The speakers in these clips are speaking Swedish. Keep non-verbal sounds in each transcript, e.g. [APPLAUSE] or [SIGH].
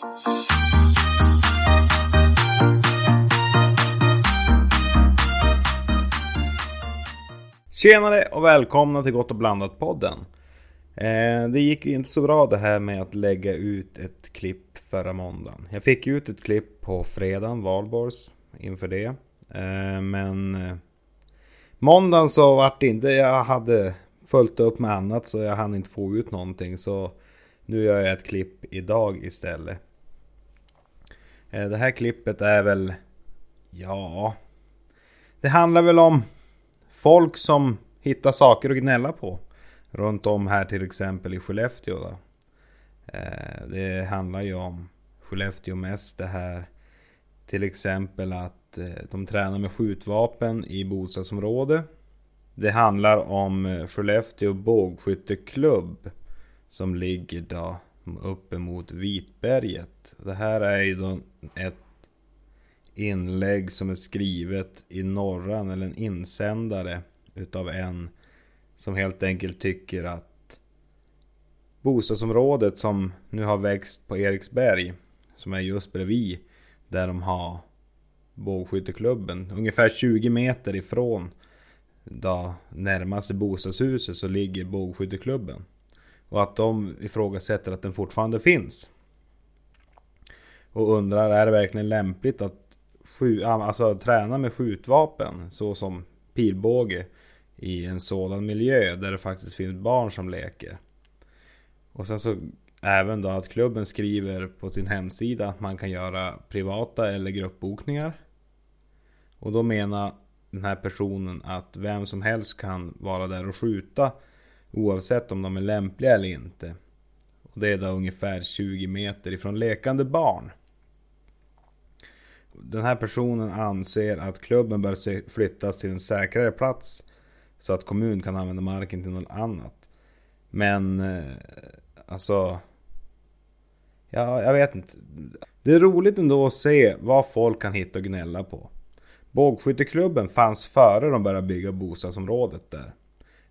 Tjenare och välkomna till Gott och blandat podden. Eh, det gick ju inte så bra det här med att lägga ut ett klipp förra måndagen. Jag fick ut ett klipp på fredagen, valborgs, inför det. Eh, men eh, måndagen så vart det inte, jag hade följt upp med annat så jag hann inte få ut någonting. Så nu gör jag ett klipp idag istället. Eh, det här klippet är väl, ja, det handlar väl om folk som hittar saker att gnälla på. Runt om här till exempel i Skellefteå. Då. Eh, det handlar ju om Skellefteå mest det här. Till exempel att eh, de tränar med skjutvapen i bostadsområde. Det handlar om Skellefteå bågskytteklubb. Som ligger då uppe mot Vitberget. Det här är ju då ett inlägg som är skrivet i norran eller en insändare utav en som helt enkelt tycker att bostadsområdet som nu har växt på Eriksberg som är just bredvid där de har bågskytteklubben ungefär 20 meter ifrån då närmaste bostadshuset så ligger bågskytteklubben. Och att de ifrågasätter att den fortfarande finns. Och undrar, är det verkligen lämpligt att skju, alltså, träna med skjutvapen så som pilbåge i en sådan miljö där det faktiskt finns barn som leker. Och sen så även då att klubben skriver på sin hemsida att man kan göra privata eller gruppbokningar. Och då menar den här personen att vem som helst kan vara där och skjuta oavsett om de är lämpliga eller inte. Och det är då ungefär 20 meter ifrån lekande barn. Den här personen anser att klubben bör flyttas till en säkrare plats så att kommun kan använda marken till något annat. Men eh, alltså... Ja, jag vet inte. Det är roligt ändå att se vad folk kan hitta och gnälla på. Bågskytteklubben fanns före de började bygga bostadsområdet där.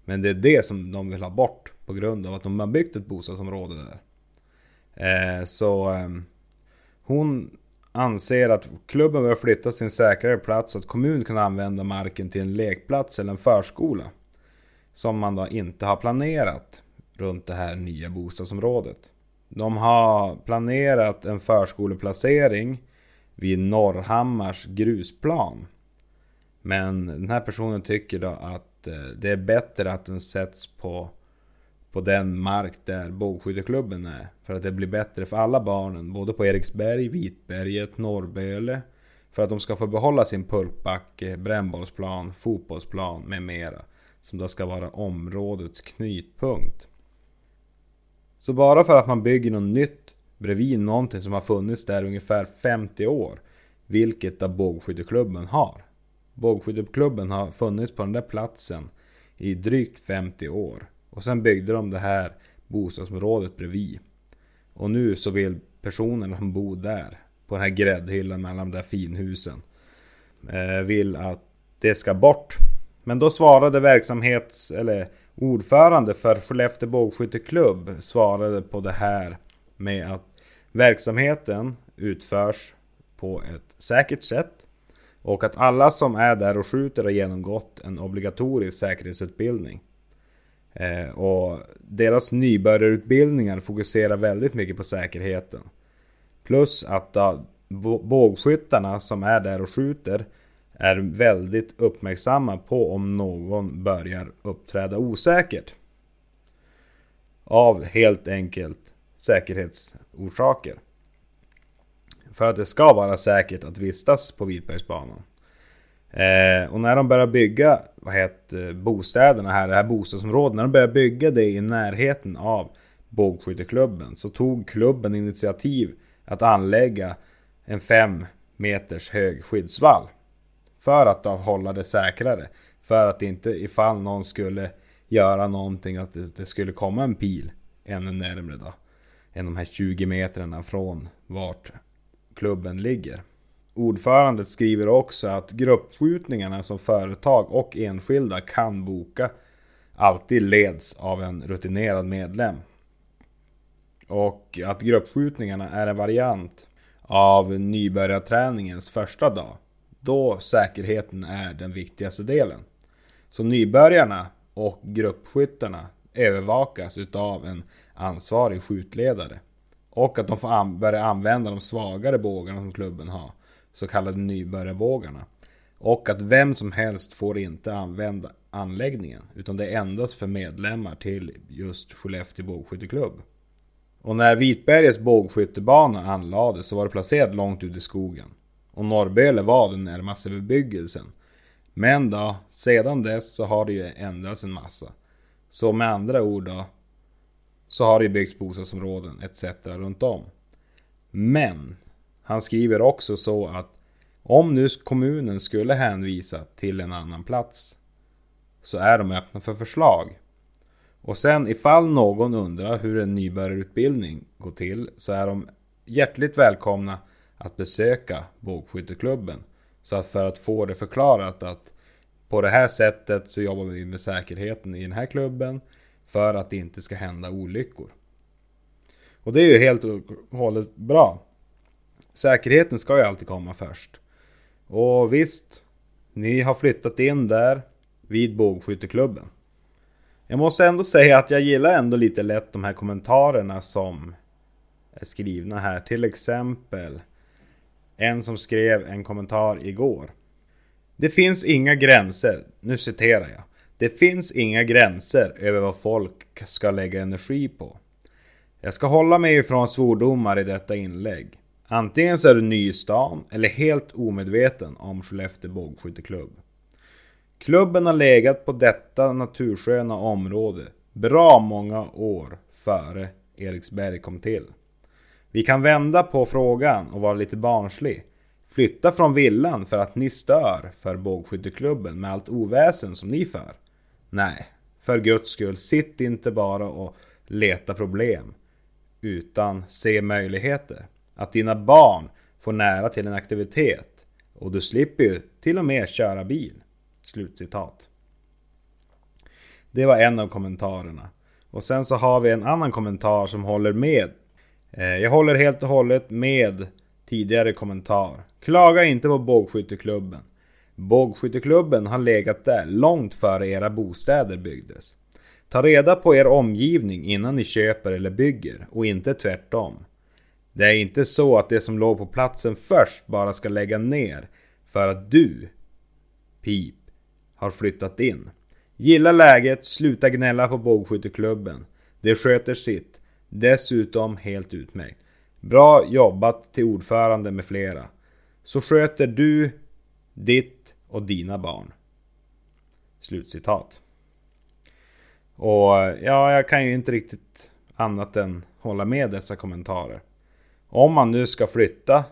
Men det är det som de vill ha bort på grund av att de har byggt ett bostadsområde där. Eh, så eh, hon anser att klubben bör flytta sin säkrare plats så att kommunen kan använda marken till en lekplats eller en förskola. Som man då inte har planerat runt det här nya bostadsområdet. De har planerat en förskoleplacering vid Norrhammars grusplan. Men den här personen tycker då att eh, det är bättre att den sätts på på den mark där bågskytteklubben är. För att det blir bättre för alla barnen, både på Eriksberg, Vitberget, Norrböle. För att de ska få behålla sin pulkbacke, brännbollsplan, fotbollsplan med mera. Som då ska vara områdets knytpunkt. Så bara för att man bygger något nytt bredvid någonting som har funnits där ungefär 50 år. Vilket då bågskytteklubben har. Bågskytteklubben har funnits på den där platsen i drygt 50 år. Och sen byggde de det här bostadsområdet bredvid. Och nu så vill personerna som bor där, på den här gräddhyllan mellan de där finhusen, eh, vill att det ska bort. Men då svarade verksamhets, eller ordförande för Skellefteå bågskytteklubb svarade på det här med att verksamheten utförs på ett säkert sätt och att alla som är där och skjuter har genomgått en obligatorisk säkerhetsutbildning. Eh, och deras nybörjarutbildningar fokuserar väldigt mycket på säkerheten. Plus att eh, då, bågskyttarna som är där och skjuter är väldigt uppmärksamma på om någon börjar uppträda osäkert. Av helt enkelt säkerhetsorsaker. För att det ska vara säkert att vistas på Vitbergsbanan. Eh, och när de börjar bygga vad heter, eh, bostäderna här, det här bostadsområdet, när de började bygga det i närheten av bågskytteklubben så tog klubben initiativ att anlägga en fem meters hög skyddsvall. För att hålla det säkrare. För att inte ifall någon skulle göra någonting att det, det skulle komma en pil ännu närmre då. Än de här 20 metrarna från vart klubben ligger. Ordförandet skriver också att gruppskjutningarna som företag och enskilda kan boka alltid leds av en rutinerad medlem. Och att gruppskjutningarna är en variant av nybörjarträningens första dag. Då säkerheten är den viktigaste delen. Så nybörjarna och gruppskyttarna övervakas utav en ansvarig skjutledare. Och att de får an börja använda de svagare bågarna som klubben har. Så kallade nybörjarbågarna. Och att vem som helst får inte använda anläggningen. Utan det är endast för medlemmar till just Skellefteå bågskytteklubb. Och när Vitbergets bågskyttebana anlades så var det placerat långt ute i skogen. Och Norrböle var den närmaste bebyggelsen. Men då, sedan dess så har det ju ändrats en massa. Så med andra ord då, så har det ju byggts bostadsområden etc. runt om. Men, han skriver också så att om nu kommunen skulle hänvisa till en annan plats så är de öppna för förslag. Och sen ifall någon undrar hur en nybörjarutbildning går till så är de hjärtligt välkomna att besöka bågskytteklubben. Så att för att få det förklarat att på det här sättet så jobbar vi med säkerheten i den här klubben för att det inte ska hända olyckor. Och det är ju helt och hållet bra. Säkerheten ska ju alltid komma först. Och visst, ni har flyttat in där vid bågskytteklubben. Jag måste ändå säga att jag gillar ändå lite lätt de här kommentarerna som är skrivna här. Till exempel en som skrev en kommentar igår. Det finns inga gränser, nu citerar jag. Det finns inga gränser över vad folk ska lägga energi på. Jag ska hålla mig ifrån svordomar i detta inlägg. Antingen så är du ny i stan eller helt omedveten om Skellefteå bågskytteklubb. Klubben har legat på detta natursköna område bra många år före Eriksberg kom till. Vi kan vända på frågan och vara lite barnslig. Flytta från villan för att ni stör för bågskytteklubben med allt oväsen som ni för. Nej, för guds skull, sitt inte bara och leta problem. Utan se möjligheter. Att dina barn får nära till en aktivitet. Och du slipper ju till och med köra bil. Slutcitat. Det var en av kommentarerna. Och sen så har vi en annan kommentar som håller med. Eh, jag håller helt och hållet med tidigare kommentar. Klaga inte på bågskytteklubben. Bågskytteklubben har legat där långt före era bostäder byggdes. Ta reda på er omgivning innan ni köper eller bygger och inte tvärtom. Det är inte så att det som låg på platsen först bara ska lägga ner för att du, pip, har flyttat in. Gilla läget, sluta gnälla på bågskytteklubben. Det sköter sitt. Dessutom helt utmärkt. Bra jobbat till ordförande med flera. Så sköter du ditt och dina barn. Slutcitat. Och ja, jag kan ju inte riktigt annat än hålla med dessa kommentarer. Om man nu ska flytta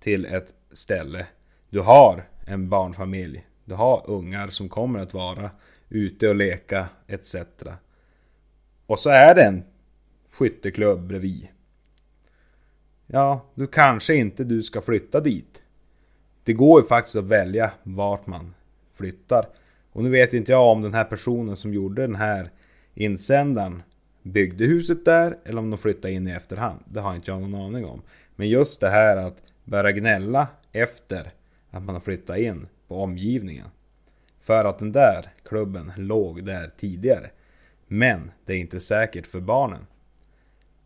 till ett ställe du har en barnfamilj du har ungar som kommer att vara ute och leka etc. Och så är det en skytteklubb bredvid. Ja, du kanske inte du ska flytta dit. Det går ju faktiskt att välja vart man flyttar. Och nu vet inte jag om den här personen som gjorde den här insändaren byggde huset där eller om de flyttade in i efterhand. Det har inte jag någon aning om. Men just det här att börja gnälla efter att man har flyttat in på omgivningen. För att den där klubben låg där tidigare. Men det är inte säkert för barnen.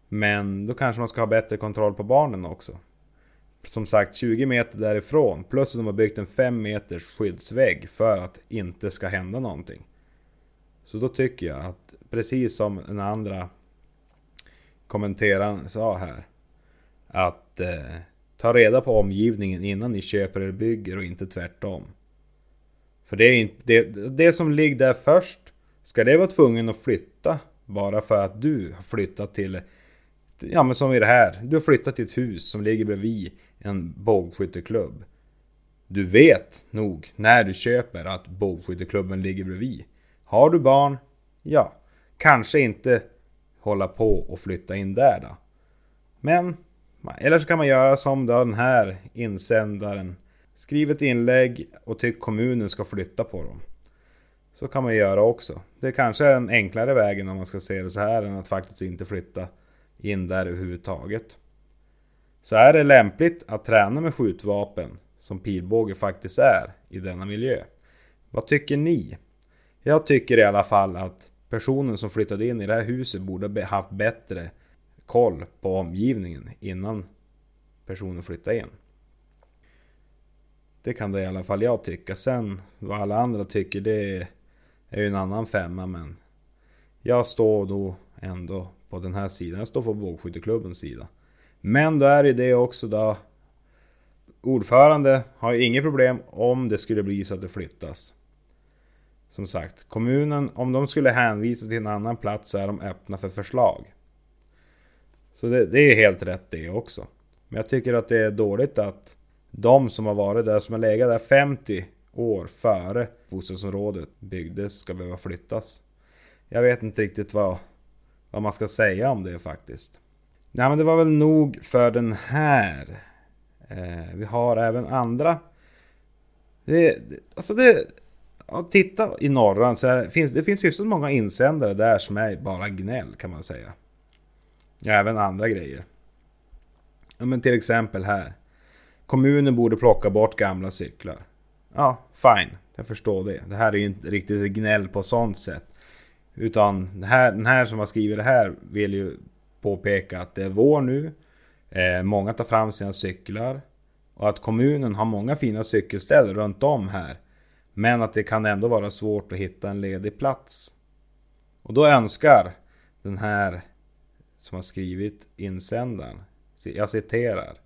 Men då kanske man ska ha bättre kontroll på barnen också. Som sagt 20 meter därifrån plus att de har byggt en 5 meters skyddsvägg för att inte ska hända någonting. Så då tycker jag att precis som den andra kommenteraren sa här. Att eh, ta reda på omgivningen innan ni köper eller bygger och inte tvärtom. För det är inte, det, det som ligger där först, ska det vara tvungen att flytta bara för att du har flyttat till Ja men som i det här, du har flyttat till ett hus som ligger bredvid en bågskytteklubb. Du vet nog när du köper att bågskytteklubben ligger bredvid. Har du barn? Ja, kanske inte hålla på och flytta in där då. Men, eller så kan man göra som då den här insändaren Skriv ett inlägg och tyck kommunen ska flytta på dem. Så kan man göra också. Det kanske är den enklare vägen om man ska se det så här än att faktiskt inte flytta in där överhuvudtaget. Så är det lämpligt att träna med skjutvapen, som pilbåge faktiskt är, i denna miljö. Vad tycker ni? Jag tycker i alla fall att personen som flyttade in i det här huset borde haft bättre koll på omgivningen innan personen flyttade in. Det kan det i alla fall jag tycka. Sen vad alla andra tycker det är ju en annan femma men jag står då ändå på den här sidan. Jag står på bågskytteklubbens sida. Men då är det det också då. Ordförande har ju inget problem om det skulle bli så att det flyttas. Som sagt, kommunen, om de skulle hänvisa till en annan plats så är de öppna för förslag. Så det, det är helt rätt det också. Men jag tycker att det är dåligt att de som har varit där, som har legat där 50 år före bostadsområdet byggdes, ska behöva flyttas. Jag vet inte riktigt vad, vad man ska säga om det faktiskt. Nej men det var väl nog för den här. Eh, vi har även andra. Det, alltså det, ja, titta i norran så finns det finns hyfsat många insändare där som är bara gnäll kan man säga. Ja, även andra grejer. Ja, men till exempel här. Kommunen borde plocka bort gamla cyklar. Ja, fine. Jag förstår det. Det här är ju inte riktigt gnäll på sånt sätt. Utan den här, den här som har skrivit det här vill ju påpeka att det är vår nu. Eh, många tar fram sina cyklar. Och att kommunen har många fina cykelställ runt om här. Men att det kan ändå vara svårt att hitta en ledig plats. Och då önskar den här som har skrivit insändaren. Jag citerar.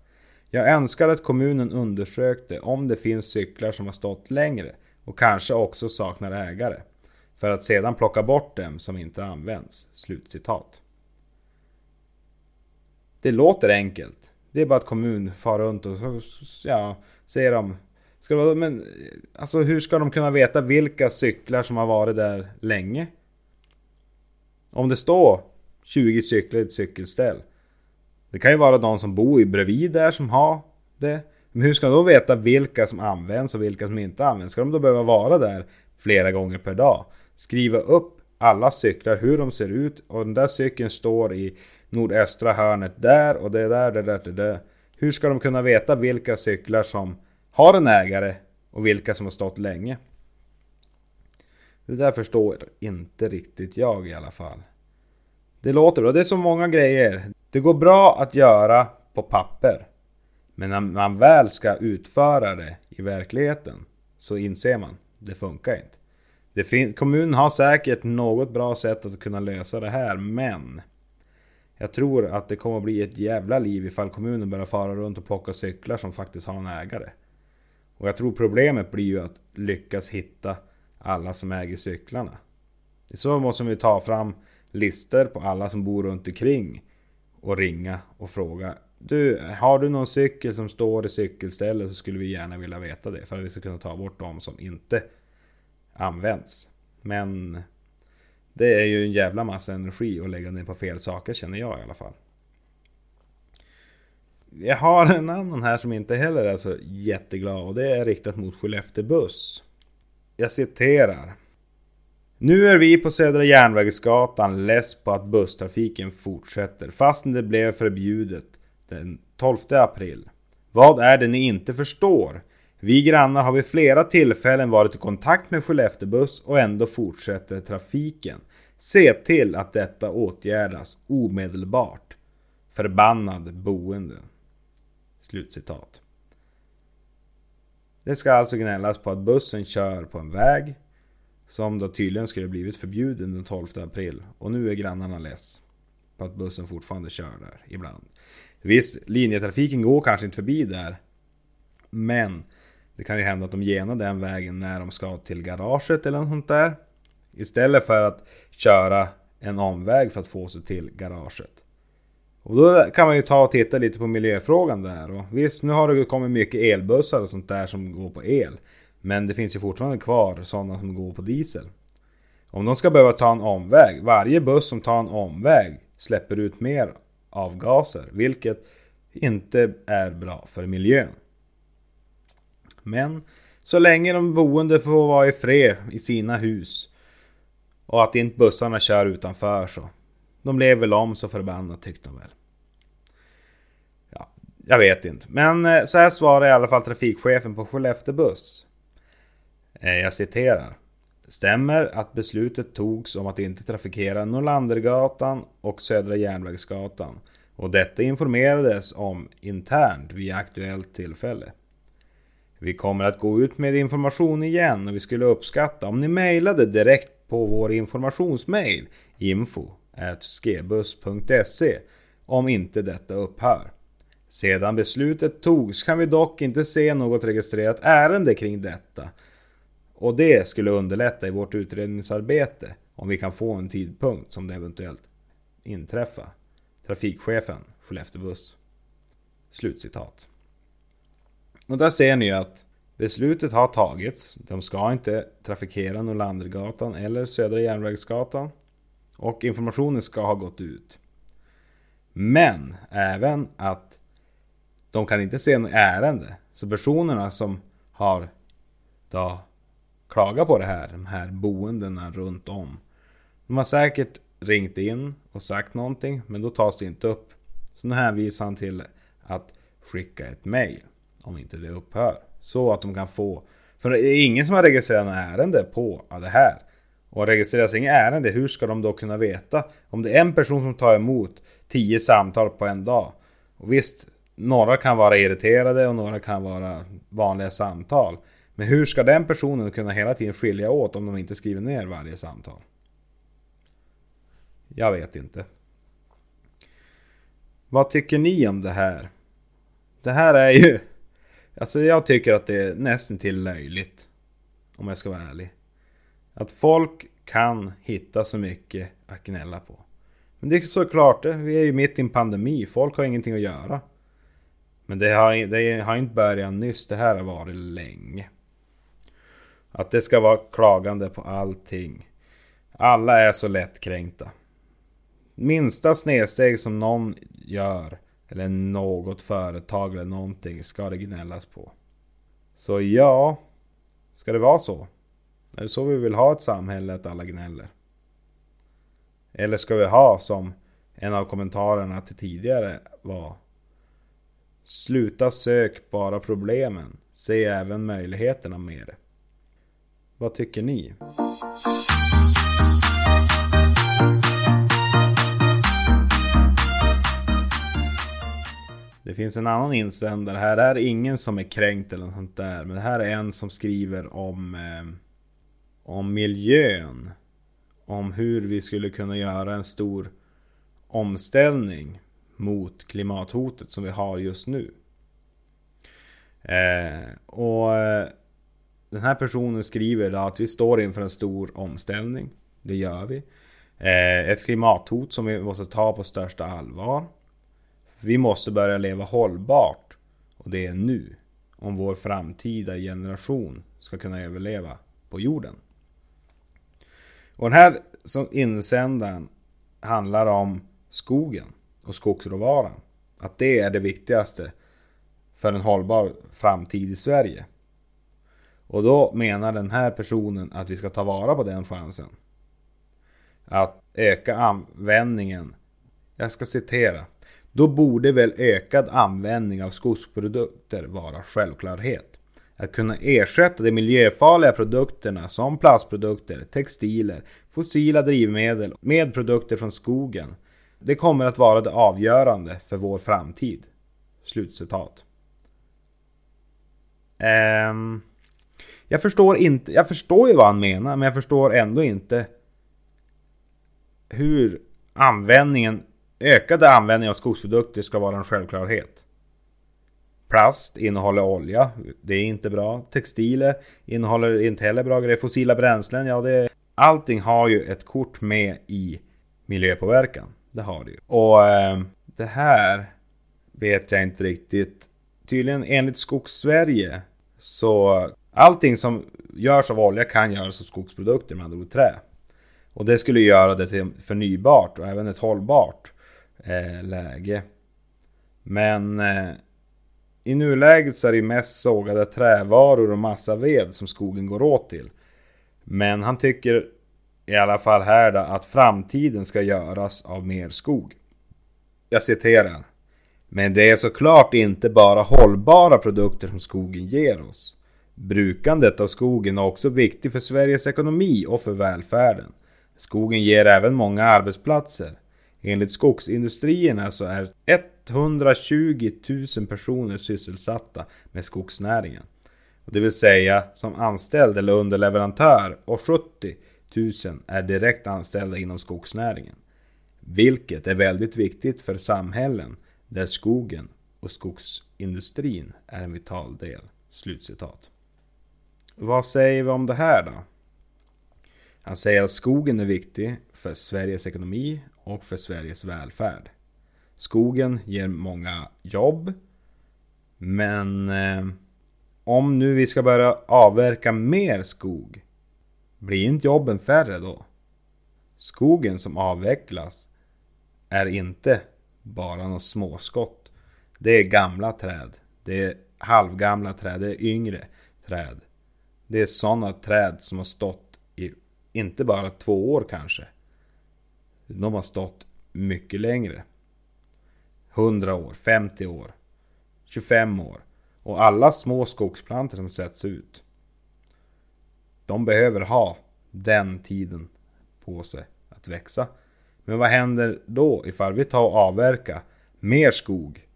Jag önskar att kommunen undersökte om det finns cyklar som har stått längre och kanske också saknar ägare. För att sedan plocka bort dem som inte används. Slutcitat. Det låter enkelt. Det är bara att kommun far runt och så, ja, säger om Ska det vara, men alltså hur ska de kunna veta vilka cyklar som har varit där länge? Om det står 20 cyklar i ett cykelställ. Det kan ju vara de som bor i bredvid där som har det. Men hur ska de då veta vilka som används och vilka som inte används? Ska de då behöva vara där flera gånger per dag? Skriva upp alla cyklar, hur de ser ut och den där cykeln står i nordöstra hörnet där och det där, det där, det där. Hur ska de kunna veta vilka cyklar som har en ägare och vilka som har stått länge? Det där förstår inte riktigt jag i alla fall. Det låter bra, det är så många grejer. Det går bra att göra på papper. Men när man väl ska utföra det i verkligheten så inser man, det funkar inte. Det kommunen har säkert något bra sätt att kunna lösa det här, men jag tror att det kommer att bli ett jävla liv ifall kommunen börjar fara runt och plocka cyklar som faktiskt har en ägare. Och jag tror problemet blir ju att lyckas hitta alla som äger cyklarna. I Så måste vi ta fram listor på alla som bor runt omkring och ringa och fråga Du, har du någon cykel som står i cykelstället så skulle vi gärna vilja veta det för att vi ska kunna ta bort de som inte används. Men det är ju en jävla massa energi att lägga ner på fel saker känner jag i alla fall. Jag har en annan här som inte heller är så jätteglad och det är riktat mot Skellefteå buss. Jag citerar. Nu är vi på Södra Järnvägsgatan less på att busstrafiken fortsätter fastän det blev förbjudet den 12 april. Vad är det ni inte förstår? Vi grannar har vid flera tillfällen varit i kontakt med Skellefteå buss och ändå fortsätter trafiken. Se till att detta åtgärdas omedelbart. Förbannad boende. Slutcitat. Det ska alltså gnällas på att bussen kör på en väg som då tydligen skulle blivit förbjuden den 12 april. Och nu är grannarna less på att bussen fortfarande kör där ibland. Visst, linjetrafiken går kanske inte förbi där. Men det kan ju hända att de genar den vägen när de ska till garaget eller något sånt där. Istället för att köra en omväg för att få sig till garaget. Och då kan man ju ta och titta lite på miljöfrågan där. Och visst, nu har det kommit mycket elbussar och sånt där som går på el. Men det finns ju fortfarande kvar sådana som går på diesel. Om de ska behöva ta en omväg, varje buss som tar en omväg släpper ut mer avgaser. Vilket inte är bra för miljön. Men så länge de boende får vara i fred i sina hus och att inte bussarna kör utanför så de lever väl om så förbannat tyckte de väl. Ja, jag vet inte. Men eh, så här svarar i alla fall trafikchefen på Skellefteå buss. Eh, jag citerar. Stämmer att beslutet togs om att inte trafikera Norlandergatan och Södra Järnvägsgatan och detta informerades om internt vid aktuellt tillfälle. Vi kommer att gå ut med information igen och vi skulle uppskatta om ni mejlade direkt på vår informationsmail info skbuss.se om inte detta upphör. Sedan beslutet togs kan vi dock inte se något registrerat ärende kring detta. Och det skulle underlätta i vårt utredningsarbete om vi kan få en tidpunkt som det eventuellt inträffar. Trafikchefen, Skelleftebuss. Slutcitat. Och där ser ni ju att beslutet har tagits. De ska inte trafikera Norlandergatan eller Södra Järnvägsgatan. Och informationen ska ha gått ut. Men även att de kan inte se något ärende. Så personerna som har då klagat på det här, de här boendena runt om. De har säkert ringt in och sagt någonting, men då tas det inte upp. Så nu hänvisar han till att skicka ett mail om inte det upphör. Så att de kan få... För det är ingen som har registrerat något ärende på det här. Och registreras inget ärende, hur ska de då kunna veta? Om det är en person som tar emot 10 samtal på en dag. Och visst, några kan vara irriterade och några kan vara vanliga samtal. Men hur ska den personen kunna hela tiden skilja åt om de inte skriver ner varje samtal? Jag vet inte. Vad tycker ni om det här? Det här är ju... Alltså jag tycker att det är nästan till löjligt. Om jag ska vara ärlig. Att folk kan hitta så mycket att gnälla på. Men det är såklart, eh, vi är ju mitt i en pandemi. Folk har ingenting att göra. Men det har, det har inte börjat nyss. Det här har varit länge. Att det ska vara klagande på allting. Alla är så lättkränkta. Minsta snedsteg som någon gör, eller något företag eller någonting, ska det gnällas på. Så ja, ska det vara så? Är det så vi vill ha ett samhälle, att alla gnäller? Eller ska vi ha som en av kommentarerna till tidigare var Sluta sök bara problemen, se även möjligheterna med det. Vad tycker ni? Det finns en annan insändare här. Det här är ingen som är kränkt eller något sånt där. Men det här är en som skriver om, eh, om miljön. Om hur vi skulle kunna göra en stor omställning mot klimathotet som vi har just nu. Eh, och eh, den här personen skriver att vi står inför en stor omställning. Det gör vi. Eh, ett klimathot som vi måste ta på största allvar. Vi måste börja leva hållbart. Och det är nu. Om vår framtida generation ska kunna överleva på jorden. Och den här insändaren handlar om skogen och skogsråvaran. Att det är det viktigaste för en hållbar framtid i Sverige. Och då menar den här personen att vi ska ta vara på den chansen. Att öka användningen. Jag ska citera. Då borde väl ökad användning av skogsprodukter vara självklarhet. Att kunna ersätta de miljöfarliga produkterna som plastprodukter, textiler, fossila drivmedel med produkter från skogen. Det kommer att vara det avgörande för vår framtid. Slutcitat. Um, jag förstår inte, jag förstår ju vad han menar men jag förstår ändå inte hur användningen, ökade användning av skogsprodukter ska vara en självklarhet. Plast innehåller olja, det är inte bra. Textiler innehåller inte heller bra grejer. Fossila bränslen, ja det... Allting har ju ett kort med i miljöpåverkan. Det har det ju. Och eh, det här vet jag inte riktigt. Tydligen enligt Skogssverige så Allting som görs av olja kan göras av skogsprodukter med andra ord trä. Och det skulle göra det till förnybart och även ett hållbart eh, läge. Men eh, i nuläget så är det mest sågade trävaror och massa ved som skogen går åt till. Men han tycker i alla fall här då, att framtiden ska göras av mer skog. Jag citerar. Men det är såklart inte bara hållbara produkter som skogen ger oss. Brukandet av skogen är också viktigt för Sveriges ekonomi och för välfärden. Skogen ger även många arbetsplatser. Enligt skogsindustrierna så alltså är 120 000 personer sysselsatta med skogsnäringen. Det vill säga som anställd eller underleverantör och 70 000 är direkt anställda inom skogsnäringen. Vilket är väldigt viktigt för samhällen där skogen och skogsindustrin är en vital del. Slutcitat. Vad säger vi om det här då? Han säger att skogen är viktig för Sveriges ekonomi och för Sveriges välfärd. Skogen ger många jobb. Men eh, om nu vi ska börja avverka mer skog, blir inte jobben färre då? Skogen som avvecklas är inte bara något småskott. Det är gamla träd. Det är halvgamla träd. Det är yngre träd. Det är sådana träd som har stått i inte bara två år kanske. De har stått mycket längre. 100 år, 50 år, 25 år. Och alla små skogsplantor som sätts ut. De behöver ha den tiden på sig att växa. Men vad händer då ifall vi tar och avverkar mer skog?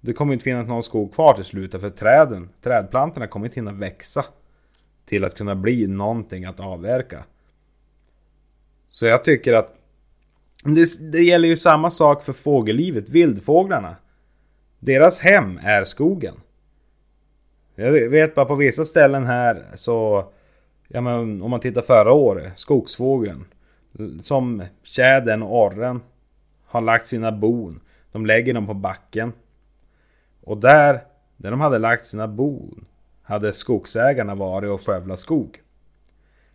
Det kommer inte finnas någon skog kvar till slut för träden, trädplantorna kommer inte hinna växa till att kunna bli någonting att avverka. Så jag tycker att det, det gäller ju samma sak för fågellivet, vildfåglarna. Deras hem är skogen. Jag vet bara på vissa ställen här så... Ja men om man tittar förra året, skogsfågeln. Som tjädern och orren har lagt sina bon. De lägger dem på backen. Och där, där de hade lagt sina bon, hade skogsägarna varit och skövlat skog.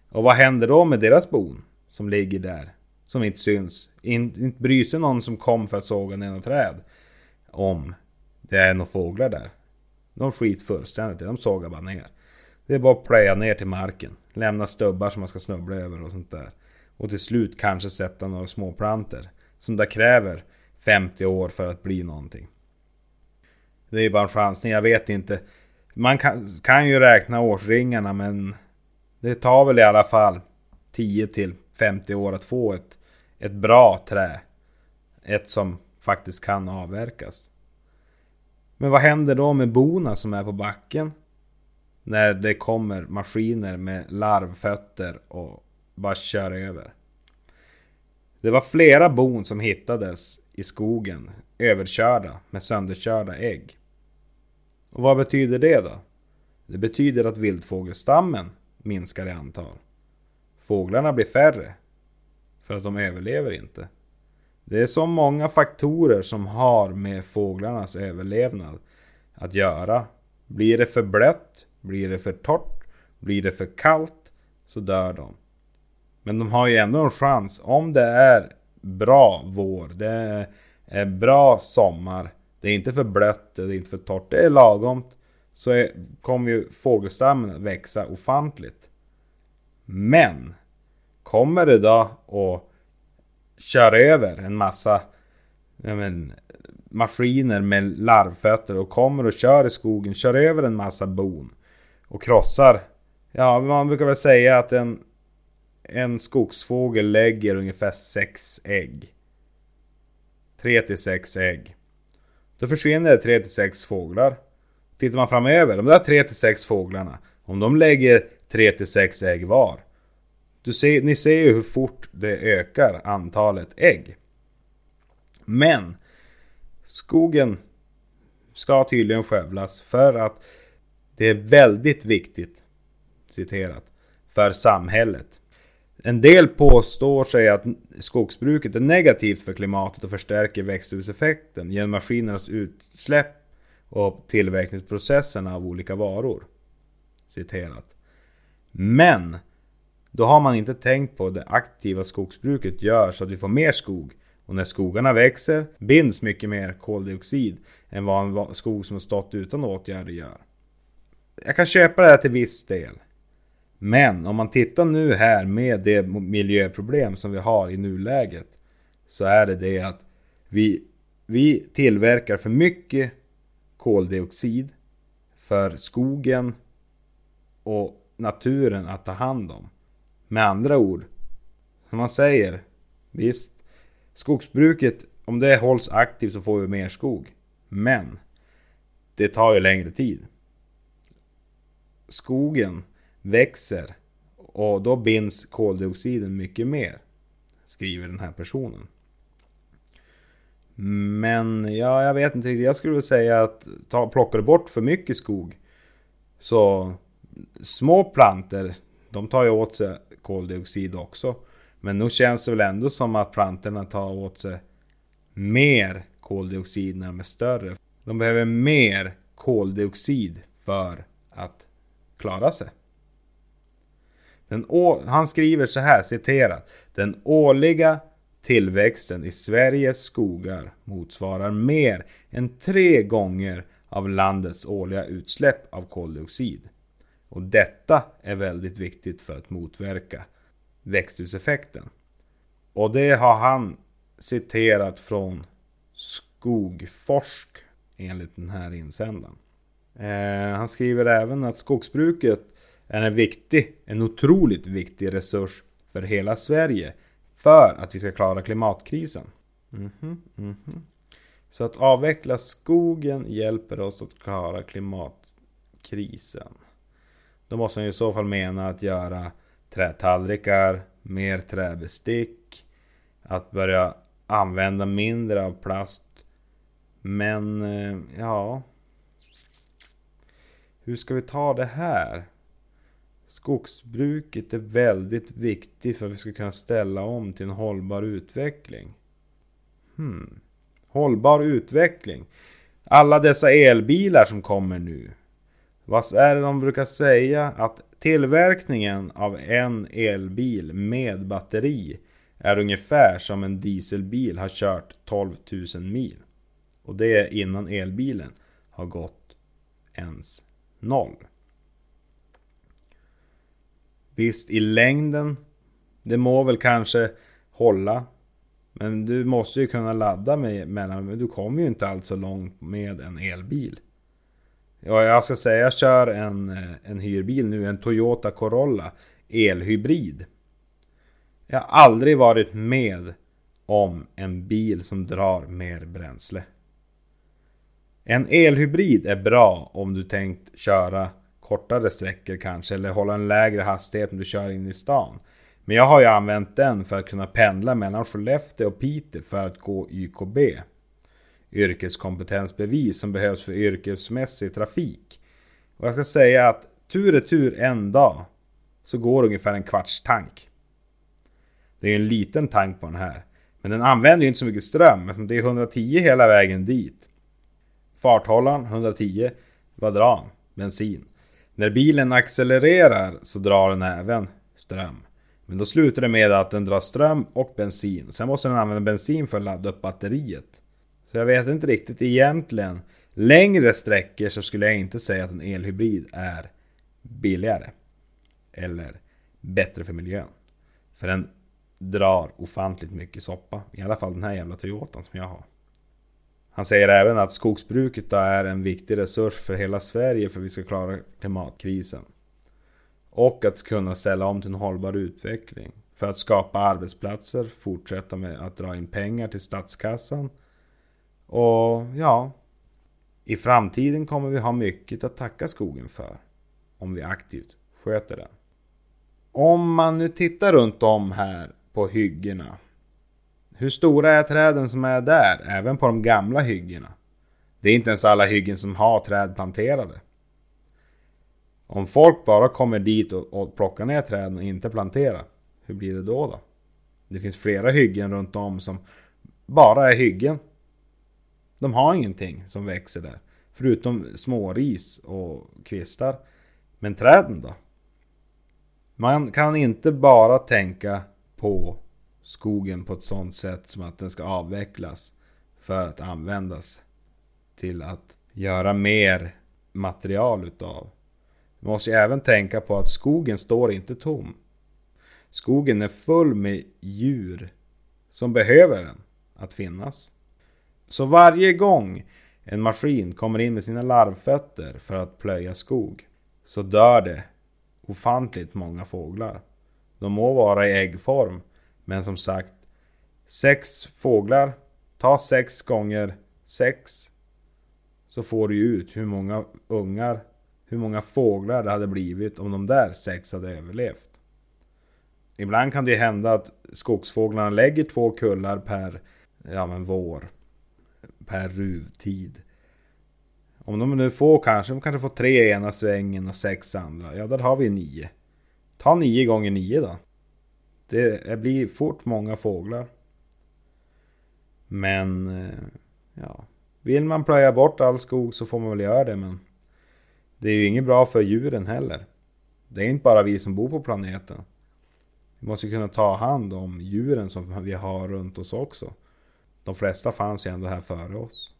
Och vad händer då med deras bon? Som ligger där, som inte syns. In, inte bryr sig någon som kom för att såga ner något träd. Om det är några fåglar där. De skit fullständigt de sågar bara ner. Det är bara att plöja ner till marken. Lämna stubbar som man ska snubbla över och sånt där. Och till slut kanske sätta några småplanter. Som där kräver 50 år för att bli någonting. Det är bara en chansning, jag vet inte. Man kan, kan ju räkna årsringarna men det tar väl i alla fall 10 till 50 år att få ett, ett bra trä. Ett som faktiskt kan avverkas. Men vad händer då med bona som är på backen? När det kommer maskiner med larvfötter och bara kör över. Det var flera bon som hittades i skogen överkörda med sönderkörda ägg. Och vad betyder det då? Det betyder att vildfågelstammen minskar i antal. Fåglarna blir färre. För att de överlever inte. Det är så många faktorer som har med fåglarnas överlevnad att göra. Blir det för blött, blir det för torrt, blir det för kallt så dör de. Men de har ju ändå en chans om det är bra vår, det är bra sommar, det är inte för blött, det är inte för torrt, det är lagomt. Så kommer ju fågelstammen att växa ofantligt. Men kommer idag och kör över en massa men, maskiner med larvfötter och kommer och kör i skogen, kör över en massa bon och krossar. Ja, man brukar väl säga att en, en skogsfågel lägger ungefär sex ägg. 3 till 6 ägg. Då försvinner det 3 till 6 fåglar. Tittar man framöver, de där 3 till 6 fåglarna, om de lägger 3 till 6 ägg var. Du ser, ni ser ju hur fort det ökar antalet ägg. Men skogen ska tydligen skövlas för att det är väldigt viktigt, citerat, för samhället. En del påstår sig att skogsbruket är negativt för klimatet och förstärker växthuseffekten genom maskinernas utsläpp och tillverkningsprocesserna av olika varor. Citerat. Men då har man inte tänkt på det aktiva skogsbruket gör så att vi får mer skog. Och när skogarna växer binds mycket mer koldioxid än vad en skog som har stått utan åtgärder gör. Jag kan köpa det här till viss del. Men om man tittar nu här med det miljöproblem som vi har i nuläget. Så är det det att vi, vi tillverkar för mycket koldioxid för skogen och naturen att ta hand om. Med andra ord, som man säger, visst, skogsbruket, om det hålls aktivt så får vi mer skog. Men, det tar ju längre tid. Skogen växer och då binds koldioxiden mycket mer. Skriver den här personen. Men ja, jag vet inte riktigt. Jag skulle vilja säga att ta, plockar du bort för mycket skog så små planter, de tar ju åt sig koldioxid också. Men nu känns det väl ändå som att plantorna tar åt sig mer koldioxid när de är större. De behöver mer koldioxid för att klara sig. Den han skriver så här, citerat. Den årliga tillväxten i Sveriges skogar motsvarar mer än tre gånger av landets årliga utsläpp av koldioxid. Och detta är väldigt viktigt för att motverka växthuseffekten. Och det har han citerat från Skogforsk enligt den här insändaren. Eh, han skriver även att skogsbruket är en viktig, en otroligt viktig resurs för hela Sverige för att vi ska klara klimatkrisen. Mm -hmm, mm -hmm. Så att avveckla skogen hjälper oss att klara klimatkrisen. Då måste man i så fall mena att göra trätallrikar, mer träbestick, att börja använda mindre av plast. Men, eh, ja. Hur ska vi ta det här? Skogsbruket är väldigt viktigt för att vi ska kunna ställa om till en hållbar utveckling. Hmm. Hållbar utveckling. Alla dessa elbilar som kommer nu. Vad är det de brukar säga? Att tillverkningen av en elbil med batteri är ungefär som en dieselbil har kört 12 000 mil. Och det är innan elbilen har gått ens noll. Visst, i längden, det må väl kanske hålla. Men du måste ju kunna ladda med, mellan, men du kommer ju inte alls så långt med en elbil. Ja, jag ska säga, jag kör en, en hyrbil nu, en Toyota Corolla elhybrid. Jag har aldrig varit med om en bil som drar mer bränsle. En elhybrid är bra om du tänkt köra kortare sträckor kanske eller hålla en lägre hastighet om du kör in i stan. Men jag har ju använt den för att kunna pendla mellan Skellefteå och Piteå för att gå YKB. Yrkeskompetensbevis som behövs för yrkesmässig trafik. Och jag ska säga att tur och tur en dag så går ungefär en kvarts tank. Det är en liten tank på den här. Men den använder ju inte så mycket ström. Det är 110 hela vägen dit. Farthållaren 110. Vad drar han? Bensin. När bilen accelererar så drar den även ström. Men då slutar det med att den drar ström och bensin. Sen måste den använda bensin för att ladda upp batteriet. Så jag vet inte riktigt egentligen. Längre sträckor så skulle jag inte säga att en elhybrid är billigare. Eller bättre för miljön. För den drar ofantligt mycket soppa. I alla fall den här jävla Toyotan som jag har. Han säger även att skogsbruket är en viktig resurs för hela Sverige för att vi ska klara klimatkrisen. Och att kunna ställa om till en hållbar utveckling. För att skapa arbetsplatser, fortsätta med att dra in pengar till statskassan. Och ja, i framtiden kommer vi ha mycket att tacka skogen för. Om vi aktivt sköter den. Om man nu tittar runt om här på hyggena hur stora är träden som är där, även på de gamla hyggena? Det är inte ens alla hyggen som har träd planterade. Om folk bara kommer dit och, och plockar ner träden och inte planterar, hur blir det då då? Det finns flera hyggen runt om som bara är hyggen. De har ingenting som växer där. Förutom småris och kvistar. Men träden då? Man kan inte bara tänka på skogen på ett sånt sätt som att den ska avvecklas för att användas till att göra mer material utav. Man måste ju även tänka på att skogen står inte tom. Skogen är full med djur som behöver den att finnas. Så varje gång en maskin kommer in med sina larvfötter för att plöja skog så dör det ofantligt många fåglar. De må vara i äggform men som sagt Sex fåglar Ta sex gånger sex Så får du ut hur många ungar Hur många fåglar det hade blivit om de där sex hade överlevt. Ibland kan det hända att skogsfåglarna lägger två kullar per ja, men vår. Per ruvtid. Om de nu får kanske, de kanske får tre ena svängen och sex andra. Ja, där har vi nio. Ta nio gånger nio då. Det blir fort många fåglar. Men, eh, ja. Vill man plöja bort all skog så får man väl göra det men Det är ju inget bra för djuren heller. Det är inte bara vi som bor på planeten. Vi måste kunna ta hand om djuren som vi har runt oss också. De flesta fanns ju ändå här före oss.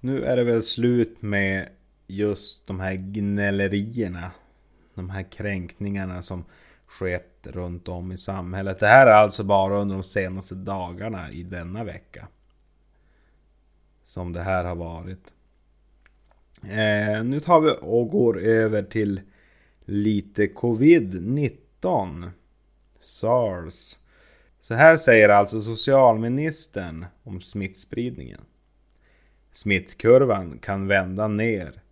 Nu är det väl slut med just de här gnällerierna. De här kränkningarna som skett runt om i samhället. Det här är alltså bara under de senaste dagarna i denna vecka. Som det här har varit. Eh, nu tar vi och går över till lite covid-19. SARS. Så här säger alltså socialministern om smittspridningen. Smittkurvan kan vända ner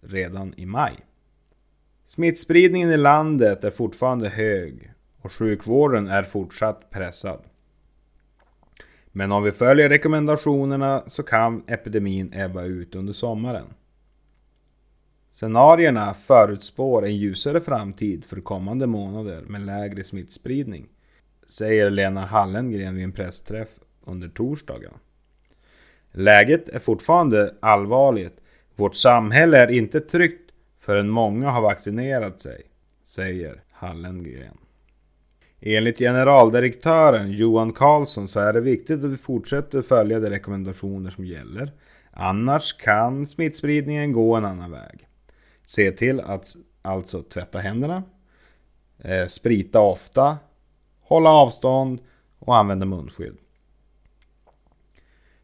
redan i maj. Smittspridningen i landet är fortfarande hög och sjukvården är fortsatt pressad. Men om vi följer rekommendationerna så kan epidemin ebba ut under sommaren. Scenarierna förutspår en ljusare framtid för kommande månader med lägre smittspridning, säger Lena Hallengren vid en pressträff under torsdagen. Läget är fortfarande allvarligt. Vårt samhälle är inte tryggt förrän många har vaccinerat sig, säger Hallengren. Enligt generaldirektören Johan Karlsson så är det viktigt att vi fortsätter följa de rekommendationer som gäller. Annars kan smittspridningen gå en annan väg. Se till att alltså tvätta händerna, eh, sprita ofta, hålla avstånd och använda munskydd.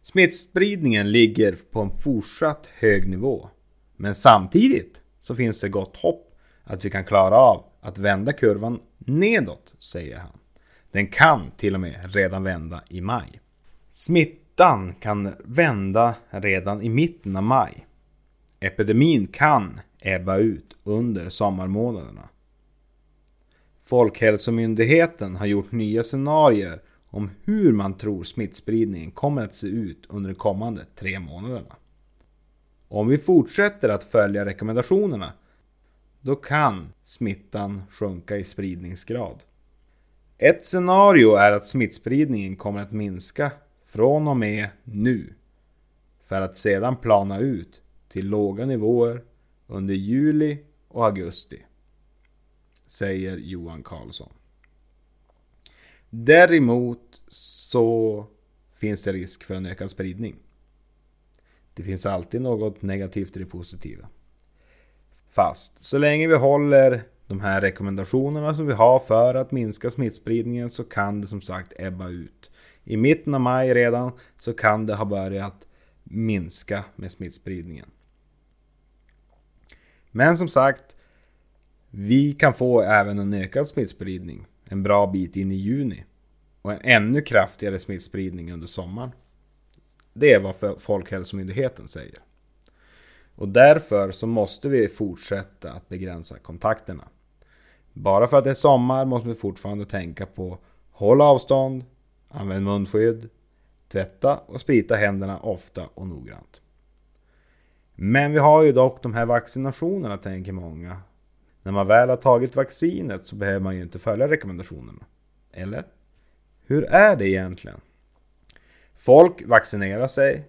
Smittspridningen ligger på en fortsatt hög nivå. Men samtidigt så finns det gott hopp att vi kan klara av att vända kurvan nedåt, säger han. Den kan till och med redan vända i maj. Smittan kan vända redan i mitten av maj. Epidemin kan ebba ut under sommarmånaderna. Folkhälsomyndigheten har gjort nya scenarier om hur man tror smittspridningen kommer att se ut under de kommande tre månaderna. Om vi fortsätter att följa rekommendationerna då kan smittan sjunka i spridningsgrad. Ett scenario är att smittspridningen kommer att minska från och med nu för att sedan plana ut till låga nivåer under juli och augusti. Säger Johan Karlsson. Däremot så finns det risk för en ökad spridning. Det finns alltid något negativt i det positiva. Fast så länge vi håller de här rekommendationerna som vi har för att minska smittspridningen så kan det som sagt ebba ut. I mitten av maj redan så kan det ha börjat minska med smittspridningen. Men som sagt, vi kan få även en ökad smittspridning en bra bit in i juni. Och en ännu kraftigare smittspridning under sommaren. Det är vad Folkhälsomyndigheten säger. Och därför så måste vi fortsätta att begränsa kontakterna. Bara för att det är sommar måste vi fortfarande tänka på håll avstånd, använd munskydd, tvätta och sprita händerna ofta och noggrant. Men vi har ju dock de här vaccinationerna tänker många. När man väl har tagit vaccinet så behöver man ju inte följa rekommendationerna. Eller? Hur är det egentligen? Folk vaccinerar sig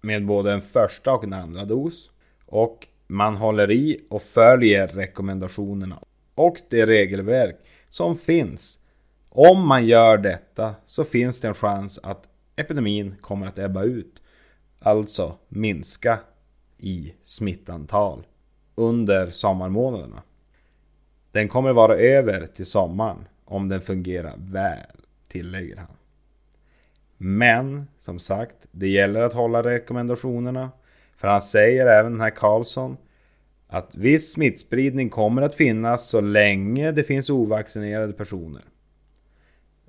med både en första och en andra dos. Och man håller i och följer rekommendationerna och det regelverk som finns. Om man gör detta så finns det en chans att epidemin kommer att ebba ut. Alltså minska i smittantal under sommarmånaderna. Den kommer vara över till sommaren om den fungerar väl, tillägger han. Men som sagt, det gäller att hålla rekommendationerna. För han säger även den här Karlsson att viss smittspridning kommer att finnas så länge det finns ovaccinerade personer.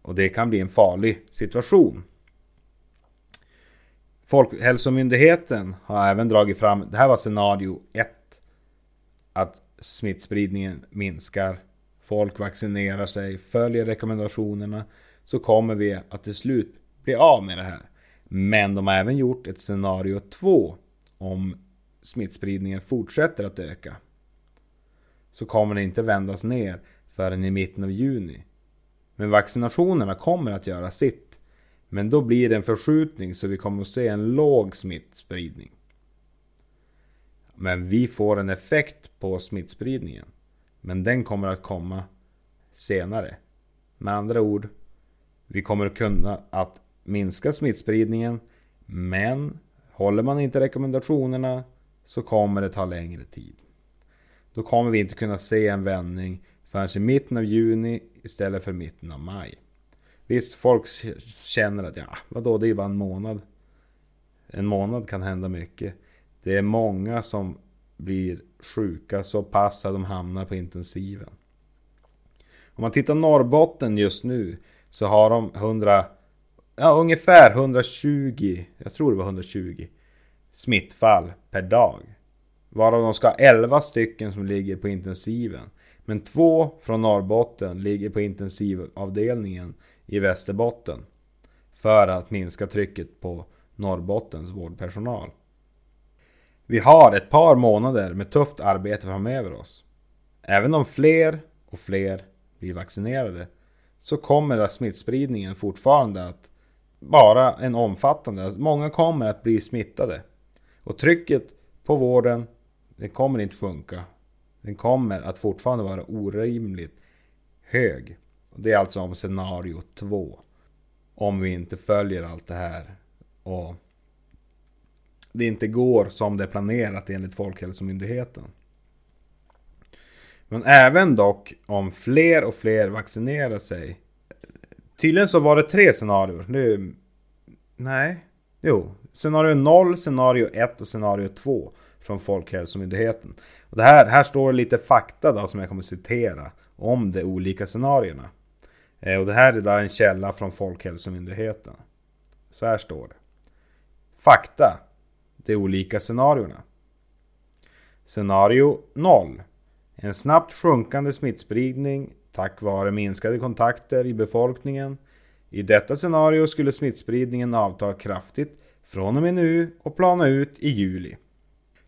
Och det kan bli en farlig situation. Folkhälsomyndigheten har även dragit fram, det här var scenario 1. Att smittspridningen minskar, folk vaccinerar sig, följer rekommendationerna. Så kommer vi att till slut bli av med det här. Men de har även gjort ett scenario 2 om smittspridningen fortsätter att öka. Så kommer det inte vändas ner förrän i mitten av juni. Men vaccinationerna kommer att göra sitt. Men då blir det en förskjutning så vi kommer att se en låg smittspridning. Men vi får en effekt på smittspridningen. Men den kommer att komma senare. Med andra ord, vi kommer att kunna att minska smittspridningen. Men håller man inte rekommendationerna så kommer det ta längre tid. Då kommer vi inte kunna se en vändning förrän i mitten av juni istället för mitten av maj. Visst, folk känner att ja, vadå, det är bara en månad. En månad kan hända mycket. Det är många som blir sjuka så pass att de hamnar på intensiven. Om man tittar Norrbotten just nu så har de 100, ja, ungefär 120, jag tror det var 120 smittfall per dag. Varav de ska ha 11 stycken som ligger på intensiven. Men två från Norrbotten ligger på intensivavdelningen i Västerbotten. För att minska trycket på Norrbottens vårdpersonal. Vi har ett par månader med tufft arbete framöver oss. Även om fler och fler blir vaccinerade så kommer smittspridningen fortfarande att vara en omfattande. Alltså, många kommer att bli smittade. Och trycket på vården, det kommer inte funka. Den kommer att fortfarande vara orimligt hög. Det är alltså om scenario 2. Om vi inte följer allt det här. Och det inte går som det är planerat enligt Folkhälsomyndigheten. Men även dock om fler och fler vaccinerar sig. Tydligen så var det tre scenarier. Nu, nej, jo, Scenario 0, scenario 1 och scenario 2 från Folkhälsomyndigheten. Och det här, här står lite fakta då som jag kommer citera om de olika scenarierna. Eh, och det här är då en källa från Folkhälsomyndigheten. Så här står det. Fakta. De olika scenarierna. Scenario 0. En snabbt sjunkande smittspridning tack vare minskade kontakter i befolkningen. I detta scenario skulle smittspridningen avta kraftigt från och med nu och plana ut i juli.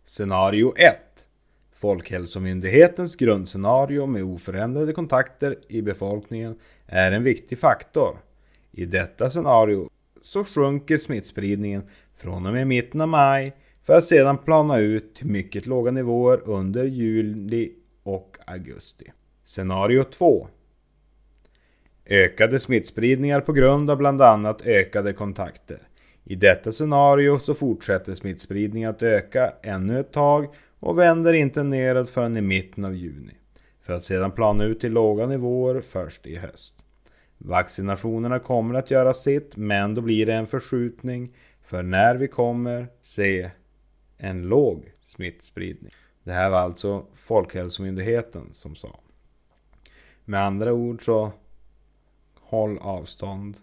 Scenario 1. Folkhälsomyndighetens grundscenario med oförändrade kontakter i befolkningen är en viktig faktor. I detta scenario så sjunker smittspridningen från och med mitten av maj för att sedan plana ut till mycket låga nivåer under juli och augusti. Scenario 2. Ökade smittspridningar på grund av bland annat ökade kontakter. I detta scenario så fortsätter smittspridningen att öka ännu ett tag och vänder inte neråt förrän i mitten av juni. För att sedan plana ut till låga nivåer först i höst. Vaccinationerna kommer att göra sitt men då blir det en förskjutning för när vi kommer se en låg smittspridning. Det här var alltså Folkhälsomyndigheten som sa. Med andra ord så håll avstånd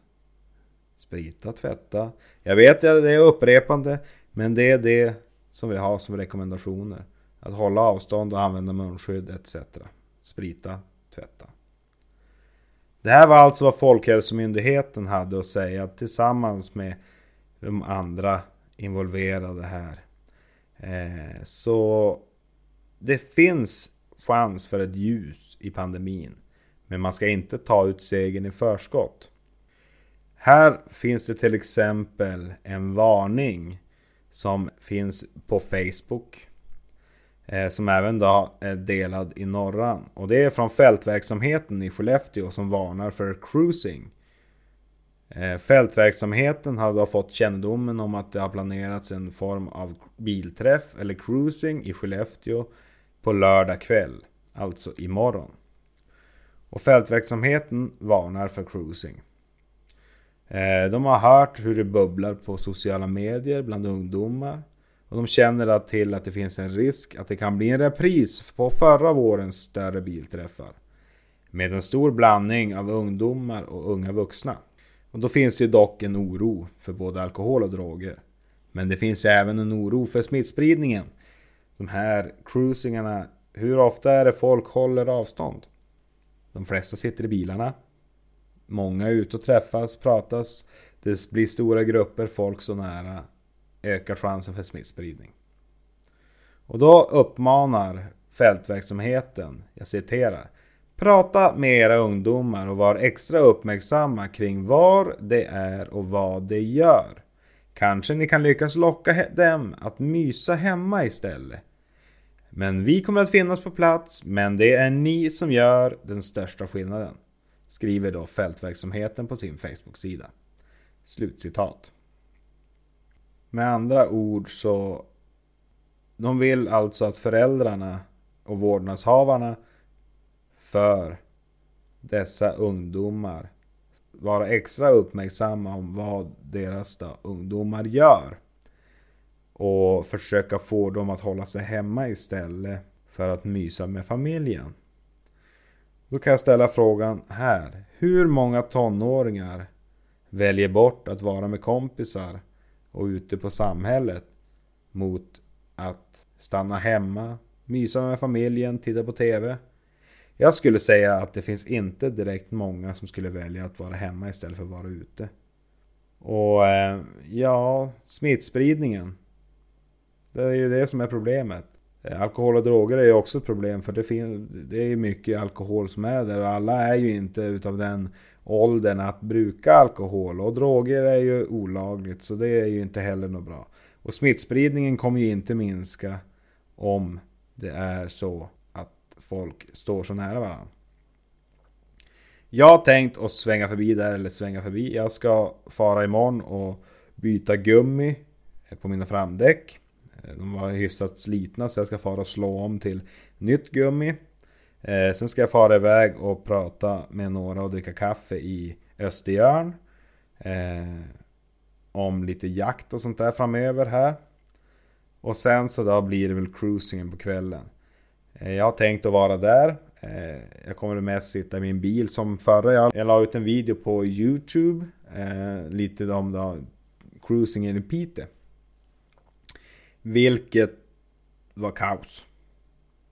Sprita, tvätta. Jag vet att det är upprepande. Men det är det som vi har som rekommendationer. Att hålla avstånd och använda munskydd etc. Sprita, tvätta. Det här var alltså vad Folkhälsomyndigheten hade att säga tillsammans med de andra involverade här. Eh, så det finns chans för ett ljus i pandemin. Men man ska inte ta ut segern i förskott. Här finns det till exempel en varning som finns på Facebook. Eh, som även då är delad i norran. Och det är från fältverksamheten i Skellefteå som varnar för cruising. Eh, fältverksamheten har då fått kännedomen om att det har planerats en form av bilträff eller cruising i Skellefteå på lördag kväll, alltså imorgon. Och fältverksamheten varnar för cruising. Eh, de har hört hur det bubblar på sociala medier bland ungdomar. Och de känner till att det finns en risk att det kan bli en repris på förra vårens större bilträffar. Med en stor blandning av ungdomar och unga vuxna. Och då finns det ju dock en oro för både alkohol och droger. Men det finns ju även en oro för smittspridningen. De här cruisingarna, hur ofta är det folk håller avstånd? De flesta sitter i bilarna. Många är ute och träffas, pratas. Det blir stora grupper folk så nära. Ökar chansen för smittspridning. Och då uppmanar fältverksamheten, jag citerar. Prata med era ungdomar och var extra uppmärksamma kring var det är och vad det gör. Kanske ni kan lyckas locka dem att mysa hemma istället. Men vi kommer att finnas på plats, men det är ni som gör den största skillnaden. Skriver då fältverksamheten på sin Facebook-sida. Slutcitat. Med andra ord så... De vill alltså att föräldrarna och vårdnadshavarna för dessa ungdomar vara extra uppmärksamma om vad deras då, ungdomar gör. Och försöka få dem att hålla sig hemma istället för att mysa med familjen. Då kan jag ställa frågan här. Hur många tonåringar väljer bort att vara med kompisar och ute på samhället mot att stanna hemma, mysa med familjen, titta på TV? Jag skulle säga att det finns inte direkt många som skulle välja att vara hemma istället för att vara ute. Och eh, ja, smittspridningen. Det är ju det som är problemet. Eh, alkohol och droger är ju också ett problem för det, finns, det är mycket alkohol som är där och alla är ju inte utav den åldern att bruka alkohol och droger är ju olagligt så det är ju inte heller något bra. Och smittspridningen kommer ju inte minska om det är så folk står så nära varandra. Jag har tänkt att svänga förbi där, eller svänga förbi. Jag ska fara imorgon och byta gummi på mina framdäck. De var hyfsat slitna så jag ska fara och slå om till nytt gummi. Eh, sen ska jag fara iväg och prata med några och dricka kaffe i Östergörn. Eh, om lite jakt och sånt där framöver här. Och sen så då blir det väl cruisingen på kvällen. Eh, jag har tänkt att vara där. Eh, jag kommer mest sitta i min bil som förra. Jag, jag la ut en video på Youtube. Eh, lite om då, cruisingen i Piteå. Vilket var kaos.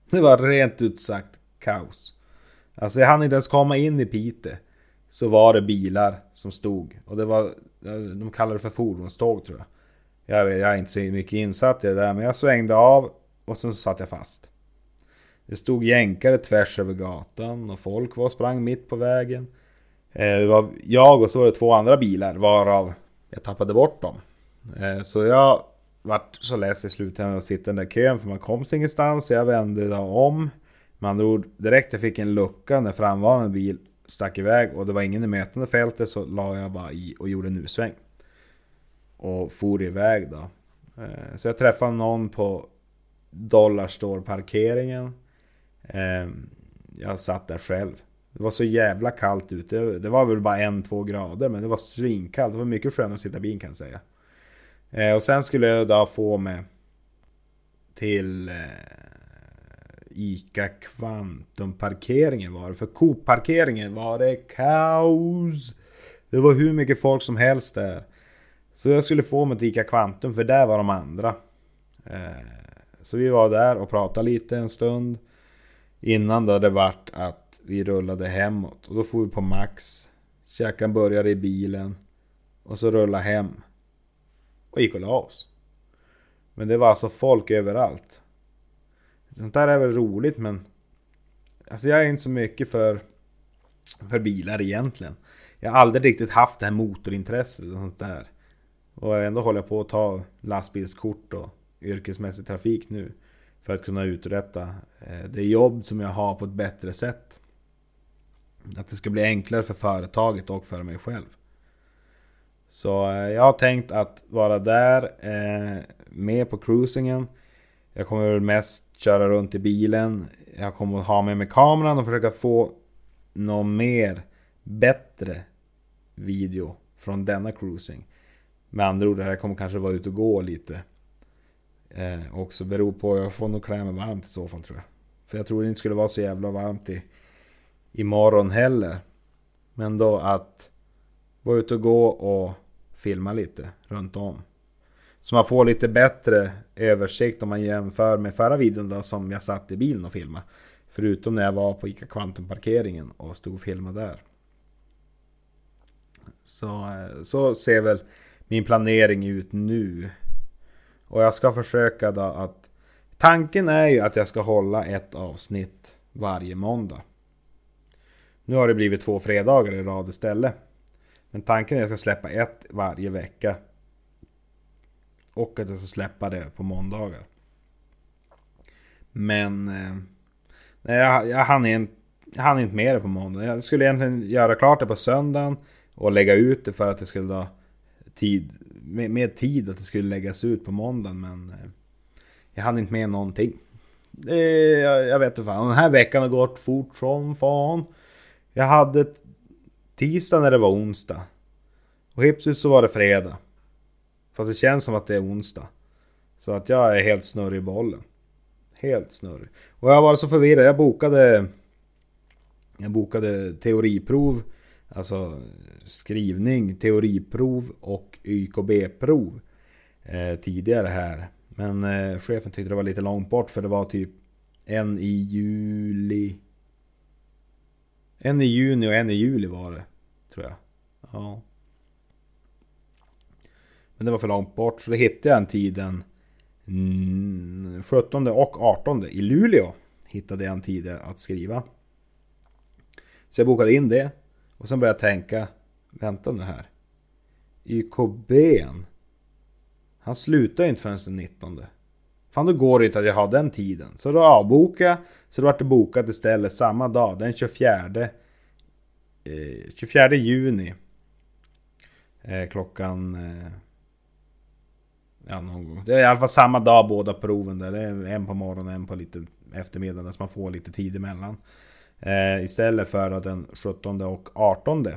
Det var rent ut sagt kaos. Alltså jag hann inte ens komma in i Piteå. Så var det bilar som stod. Och det var, de kallade det för fordonståg tror jag. Jag, vet, jag är inte så mycket insatt i det där men jag svängde av och sen så satt jag fast. Det stod jänkare tvärs över gatan och folk var och sprang mitt på vägen. Eh, det var jag och så var det två andra bilar varav jag tappade bort dem. Eh, så jag vart så less i slutändan att sitta i den där kön för man kom sig ingenstans. Så jag vände då om. Med andra ord, direkt jag fick en lucka när framvarande bil stack iväg och det var ingen i mötande fältet så la jag bara i och gjorde en U-sväng. Och for iväg då. Eh, så jag träffade någon på Dollarstore-parkeringen. Ehm, jag satt där själv. Det var så jävla kallt ute. Det var väl bara en, två grader men det var svinkallt. Det var mycket skönare att sitta i bilen kan jag säga. Ehm, och sen skulle jag då få mig till eh, ICA Kvantum parkeringen var det. För Coop-parkeringen var det kaos. Det var hur mycket folk som helst där. Så jag skulle få mig till ICA Kvantum för där var de andra. Ehm, så vi var där och pratade lite en stund. Innan då det varit att vi rullade hemåt. Och då får vi på Max. Käkade en burgare i bilen. Och så rullade hem. Och gick och la oss. Men det var alltså folk överallt. Sånt där är väl roligt men... Alltså jag är inte så mycket för... För bilar egentligen. Jag har aldrig riktigt haft det här motorintresset och sånt där. Och ändå håller jag på att ta lastbilskort och yrkesmässig trafik nu. För att kunna uträtta eh, det jobb som jag har på ett bättre sätt. Att det ska bli enklare för företaget och för mig själv. Så eh, jag har tänkt att vara där eh, med på cruisingen. Jag kommer väl mest köra runt i bilen. Jag kommer att ha med mig kameran och försöka få någon mer bättre video från denna cruising. Med andra ord, jag kommer kanske vara ute och gå lite. Eh, också beror på, jag får nog klä mig varmt i så fall tror jag. För jag tror det inte skulle vara så jävla varmt i, imorgon heller. Men då att vara ute och gå och filma lite runt om. Så man får lite bättre översikt om man jämför med förra videon då som jag satt i bilen och filmade. Förutom när jag var på ICA Kvantum parkeringen och stod och filmade där. Så, eh, så ser väl min planering ut nu. Och jag ska försöka då att... Tanken är ju att jag ska hålla ett avsnitt varje måndag. Nu har det blivit två fredagar i rad istället. Men tanken är att jag ska släppa ett varje vecka. Och att jag ska släppa det på måndagar. Men... Eh, nej, jag, jag, hann inte, jag hann inte med det på måndag. Jag skulle egentligen göra klart det på söndagen. Och lägga ut det för att det skulle ta Tid, med, med tid att det skulle läggas ut på måndagen. Men... Eh, jag hann inte med någonting. Jag, jag vet inte fan. Den här veckan har gått fort som fan. Jag hade tisdag när det var onsdag. Och hipsut så var det fredag. Fast det känns som att det är onsdag. Så att jag är helt snurrig i bollen. Helt snurrig. Och jag var så förvirrad. Jag bokade... Jag bokade teoriprov. Alltså skrivning, teoriprov och YKB-prov. Eh, tidigare här. Men eh, chefen tyckte det var lite långt bort för det var typ en i juli. En i juni och en i juli var det. Tror jag. Ja. Men det var för långt bort så då hittade jag en tid den 17 och 18 i Luleå. Hittade jag en tid att skriva. Så jag bokade in det. Och sen började jag tänka. Vänta nu här. YKB. Han slutar ju inte förrän den 19. Fan då går det inte att jag har den tiden. Så då avbokade jag. Så då vart det bokat istället samma dag. Den 24 eh, 24 juni. Eh, klockan... Eh, ja, någon gång. Det är i alla fall samma dag båda proven där. Det är en på morgonen och en på lite eftermiddagen. Så man får lite tid emellan. Eh, istället för den 17 och 18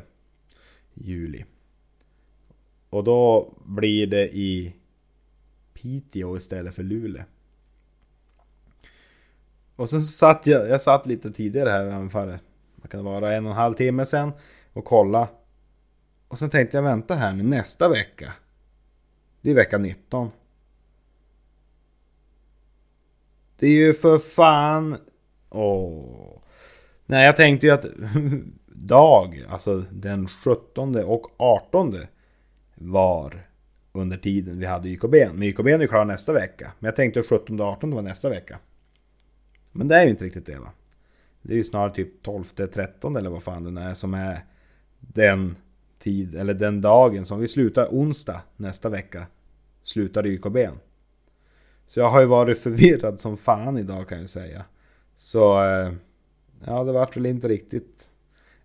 juli. Och då blir det i Piteå istället för Luleå. Och sen satt jag, jag satt lite tidigare här ungefär man kan det vara, en och en halv timme sen och kolla. Och sen tänkte jag vänta här nu nästa vecka. Det är vecka 19. Det är ju för fan... Åh. Nej, jag tänkte ju att [LAUGHS] dag, alltså den 17 och 18 var under tiden vi hade YKB. Men YKB är ju klar nästa vecka. Men jag tänkte att 17 och 18 var nästa vecka. Men det är ju inte riktigt det va. Det är ju snarare typ 12, 13 eller vad fan det är som är den tid, eller den dagen som vi slutar onsdag nästa vecka. Slutar YKB. Så jag har ju varit förvirrad som fan idag kan jag säga. Så eh, ja, det vart väl inte riktigt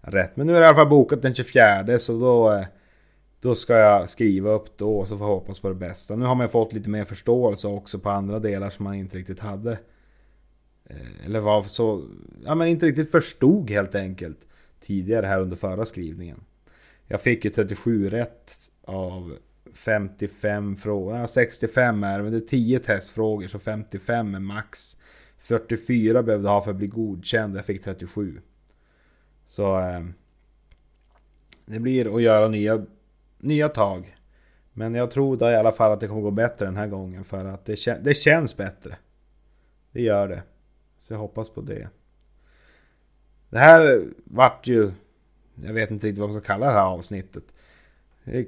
rätt. Men nu är det i alla fall bokat den 24 så då, eh, då ska jag skriva upp då så får jag hoppas på det bästa. Nu har man fått lite mer förståelse också på andra delar som man inte riktigt hade. Eh, eller var så, ja men inte riktigt förstod helt enkelt tidigare här under förra skrivningen. Jag fick ju 37 rätt av 55 frågor, ja, 65 är det, men det är 10 testfrågor så 55 är max. 44 behövde jag ha för att bli godkänd, jag fick 37. Så eh, det blir att göra nya, nya tag. Men jag tror då i alla fall att det kommer gå bättre den här gången för att det, det känns bättre. Det gör det. Så jag hoppas på det. Det här vart ju... Jag vet inte riktigt vad man ska kalla det här avsnittet.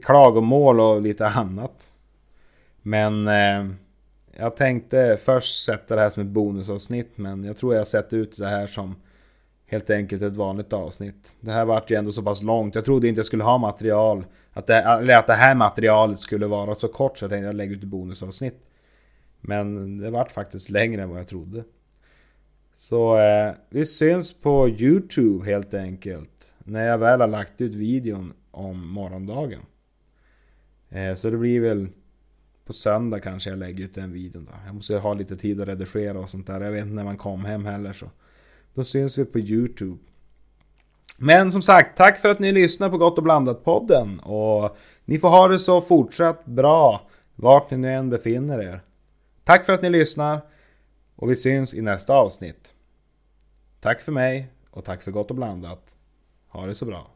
Klagomål och lite annat. Men eh, jag tänkte först sätta det här som ett bonusavsnitt. Men jag tror jag sett ut det här som helt enkelt ett vanligt avsnitt. Det här vart ju ändå så pass långt. Jag trodde inte jag skulle ha material. Att det, eller att det här materialet skulle vara så kort så jag tänkte jag lägger ut ett bonusavsnitt. Men det vart faktiskt längre än vad jag trodde. Så eh, vi syns på Youtube helt enkelt. När jag väl har lagt ut videon om morgondagen. Eh, så det blir väl på söndag kanske jag lägger ut den videon då. Jag måste ha lite tid att redigera och sånt där. Jag vet inte när man kom hem heller så. Då syns vi på YouTube. Men som sagt, tack för att ni lyssnar på Gott och Blandat-podden. Och ni får ha det så fortsatt bra vart ni nu än befinner er. Tack för att ni lyssnar. Och vi syns i nästa avsnitt. Tack för mig och tack för Gott och Blandat. Ha det så bra.